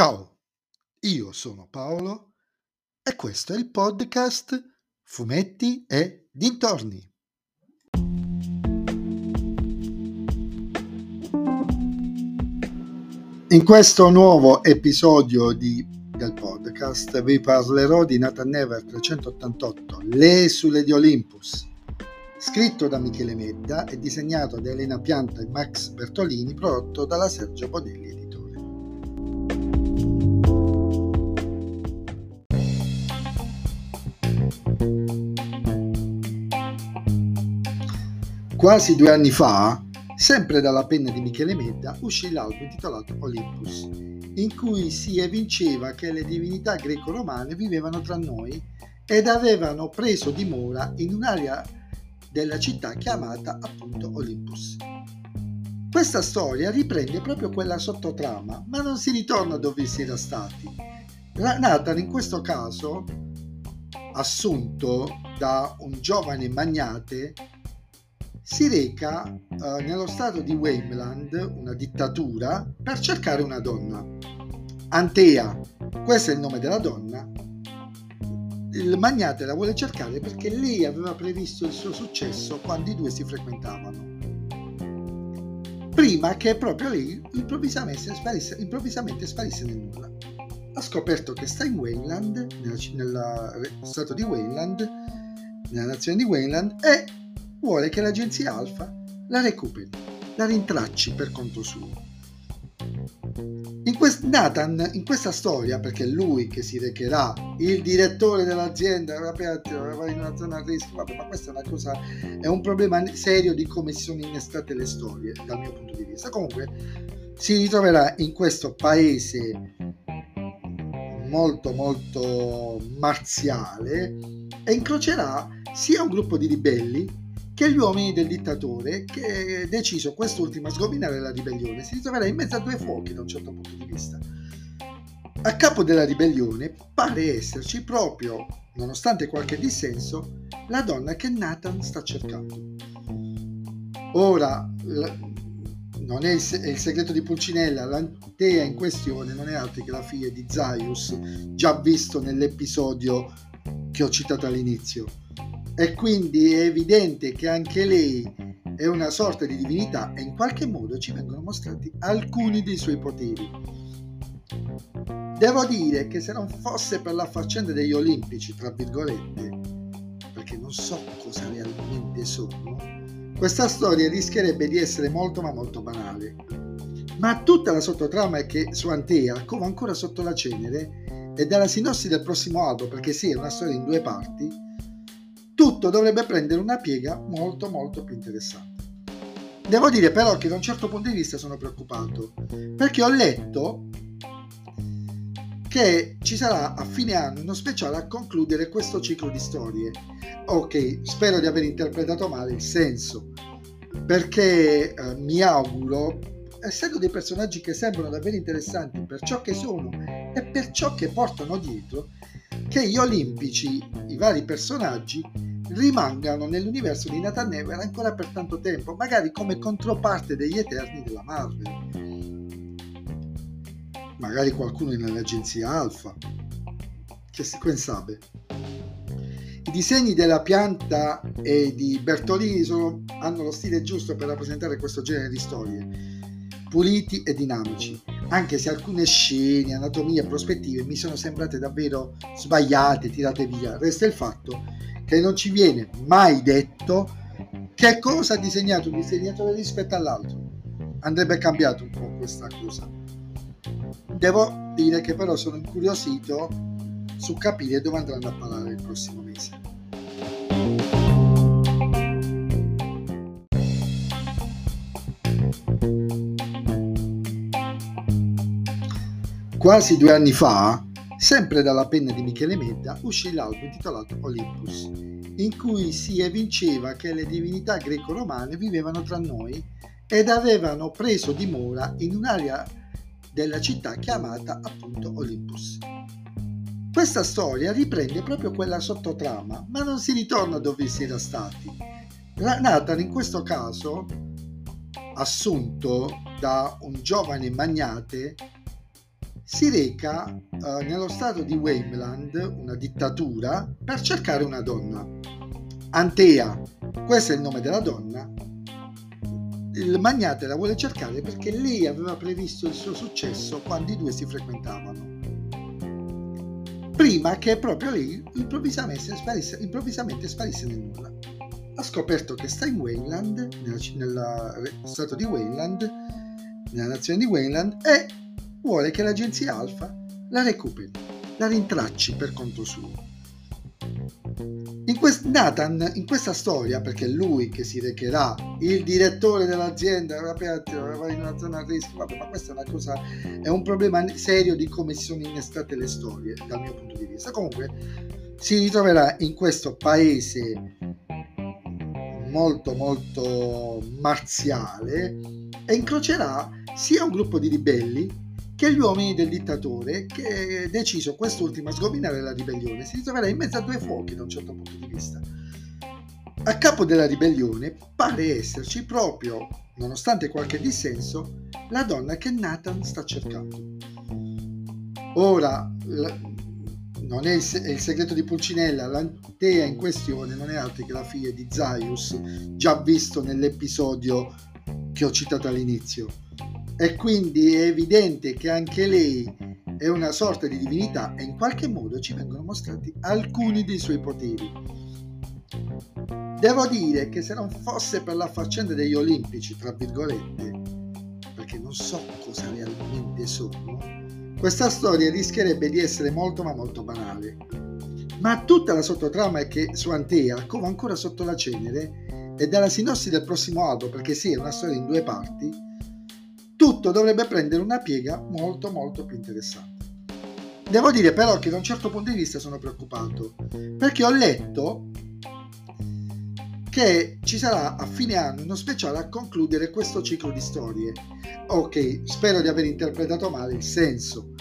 Ciao, io sono Paolo e questo è il podcast Fumetti e Dintorni. In questo nuovo episodio di, del podcast vi parlerò di Nathan Never 388, Le sulle di Olympus, scritto da Michele Medda e disegnato da Elena Pianta e Max Bertolini, prodotto dalla Sergio Bonelli Quasi due anni fa, sempre dalla penna di Michele Medda, uscì l'album intitolato Olympus, in cui si evinceva che le divinità greco-romane vivevano tra noi ed avevano preso dimora in un'area della città chiamata appunto Olympus. Questa storia riprende proprio quella sottotrama, ma non si ritorna dove si era stati. Nathan in questo caso, assunto da un giovane magnate, si reca eh, nello stato di Wameland, una dittatura, per cercare una donna. Antea, questo è il nome della donna, il magnate la vuole cercare perché lei aveva previsto il suo successo quando i due si frequentavano. Prima che proprio lei improvvisamente sparisse, improvvisamente sparisse nel nulla. Ha scoperto che sta in Wayland, nel stato di Wayland, nella nazione di Wayland, e vuole che l'agenzia Alfa la recuperi, la rintracci per conto suo. In quest- Nathan, in questa storia, perché è lui che si recherà, il direttore dell'azienda, in una zona a rischio, vabbè, ma questa è una cosa, è un problema serio di come si sono innestate le storie, dal mio punto di vista. Comunque, si ritroverà in questo paese molto molto marziale e incrocerà sia un gruppo di ribelli che gli uomini del dittatore che deciso quest'ultimo a sgominare la ribellione si ritroverà in mezzo a due fuochi da un certo punto di vista. A capo della ribellione pare esserci proprio, nonostante qualche dissenso, la donna che Nathan sta cercando. Ora, non è il, segreto di Pulcinella, l'antea in questione non è altro che la figlia di Zaius, già visto nell'episodio che ho citato all'inizio e quindi è evidente che anche lei è una sorta di divinità e in qualche modo ci vengono mostrati alcuni dei suoi poteri. Devo dire che se non fosse per la faccenda degli olimpici, tra virgolette, perché non so cosa realmente sono, questa storia rischierebbe di essere molto ma molto banale. Ma tutta la sottotrama è che su Antea, come ancora sotto la cenere, e dalla sinossi del prossimo album, perché sì, è una storia in due parti, tutto dovrebbe prendere una piega molto molto più interessante. Devo dire però che da un certo punto di vista sono preoccupato, perché ho letto che ci sarà a fine anno uno speciale a concludere questo ciclo di storie. Ok, spero di aver interpretato male il senso, perché eh, mi auguro, essendo dei personaggi che sembrano davvero interessanti per ciò che sono e per ciò che portano dietro, che gli olimpici, i vari personaggi, rimangano nell'universo di Nathan Never ancora per tanto tempo, magari come controparte degli Eterni della Marvel. Magari qualcuno nell'agenzia Alpha. Che si sabe. I disegni della pianta e di Bertolini sono, hanno lo stile giusto per rappresentare questo genere di storie, puliti e dinamici, anche se alcune scene, anatomie e prospettive mi sono sembrate davvero sbagliate, tirate via. Resta il fatto che non ci viene mai detto che cosa ha disegnato un disegnatore rispetto all'altro. Andrebbe cambiato un po' questa cosa. Devo dire che però sono incuriosito su capire dove andranno a parlare il prossimo mese. Quasi due anni fa Sempre dalla penna di Michele Medda uscì l'album intitolato Olympus, in cui si evinceva che le divinità greco-romane vivevano tra noi ed avevano preso dimora in un'area della città chiamata appunto Olympus. Questa storia riprende proprio quella sottotrama, ma non si ritorna dove si era stati. Nathan in questo caso, assunto da un giovane magnate, si reca eh, nello stato di Wameland, una dittatura, per cercare una donna. Antea, questo è il nome della donna, il magnate la vuole cercare perché lei aveva previsto il suo successo quando i due si frequentavano. Prima che proprio lei improvvisamente sparisse, improvvisamente sparisse nel nulla. Ha scoperto che sta in Wayland, nel stato di Wayland, nella nazione di Wayland, e vuole che l'agenzia Alfa la recuperi, la rintracci per conto suo. In quest- Nathan, in questa storia, perché è lui che si recherà, il direttore dell'azienda, in una zona a rischio, vabbè, ma questa è una cosa, è un problema serio di come si sono innestate le storie, dal mio punto di vista. Comunque, si ritroverà in questo paese molto molto marziale e incrocerà sia un gruppo di ribelli che gli uomini del dittatore che deciso quest'ultimo a sgominare la ribellione si ritroverà in mezzo a due fuochi da un certo punto di vista. A capo della ribellione pare esserci proprio, nonostante qualche dissenso, la donna che Nathan sta cercando. Ora, non è il, segreto di Pulcinella, l'antea in questione non è altro che la figlia di Zaius, già visto nell'episodio che ho citato all'inizio e quindi è evidente che anche lei è una sorta di divinità e in qualche modo ci vengono mostrati alcuni dei suoi poteri. Devo dire che se non fosse per la faccenda degli olimpici, tra virgolette, perché non so cosa realmente sono, questa storia rischierebbe di essere molto ma molto banale. Ma tutta la sottotrama è che su Antea, come ancora sotto la cenere, e dalla sinossi del prossimo album, perché sì, è una storia in due parti, tutto dovrebbe prendere una piega molto molto più interessante. Devo dire però che da un certo punto di vista sono preoccupato, perché ho letto che ci sarà a fine anno uno speciale a concludere questo ciclo di storie. Ok, spero di aver interpretato male il senso,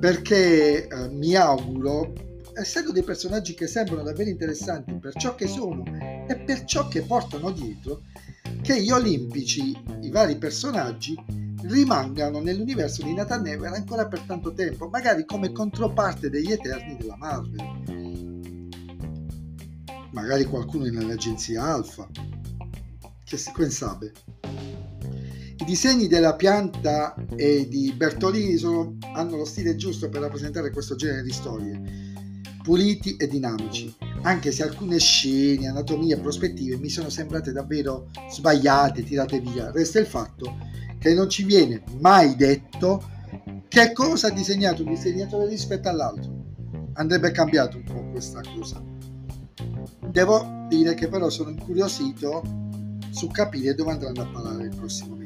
perché eh, mi auguro, essendo dei personaggi che sembrano davvero interessanti per ciò che sono e per ciò che portano dietro, che gli olimpici, i vari personaggi, rimangano nell'universo di Nathan Never ancora per tanto tempo, magari come controparte degli Eterni della Marvel. Magari qualcuno nell'agenzia Alpha. Che si sabe. I disegni della pianta e di Bertolini sono, hanno lo stile giusto per rappresentare questo genere di storie, puliti e dinamici, anche se alcune scene, anatomie e prospettive mi sono sembrate davvero sbagliate, tirate via. Resta il fatto che non ci viene mai detto che cosa ha disegnato un disegnatore rispetto all'altro. Andrebbe cambiato un po' questa cosa. Devo dire che però sono incuriosito su capire dove andranno a parlare il prossimo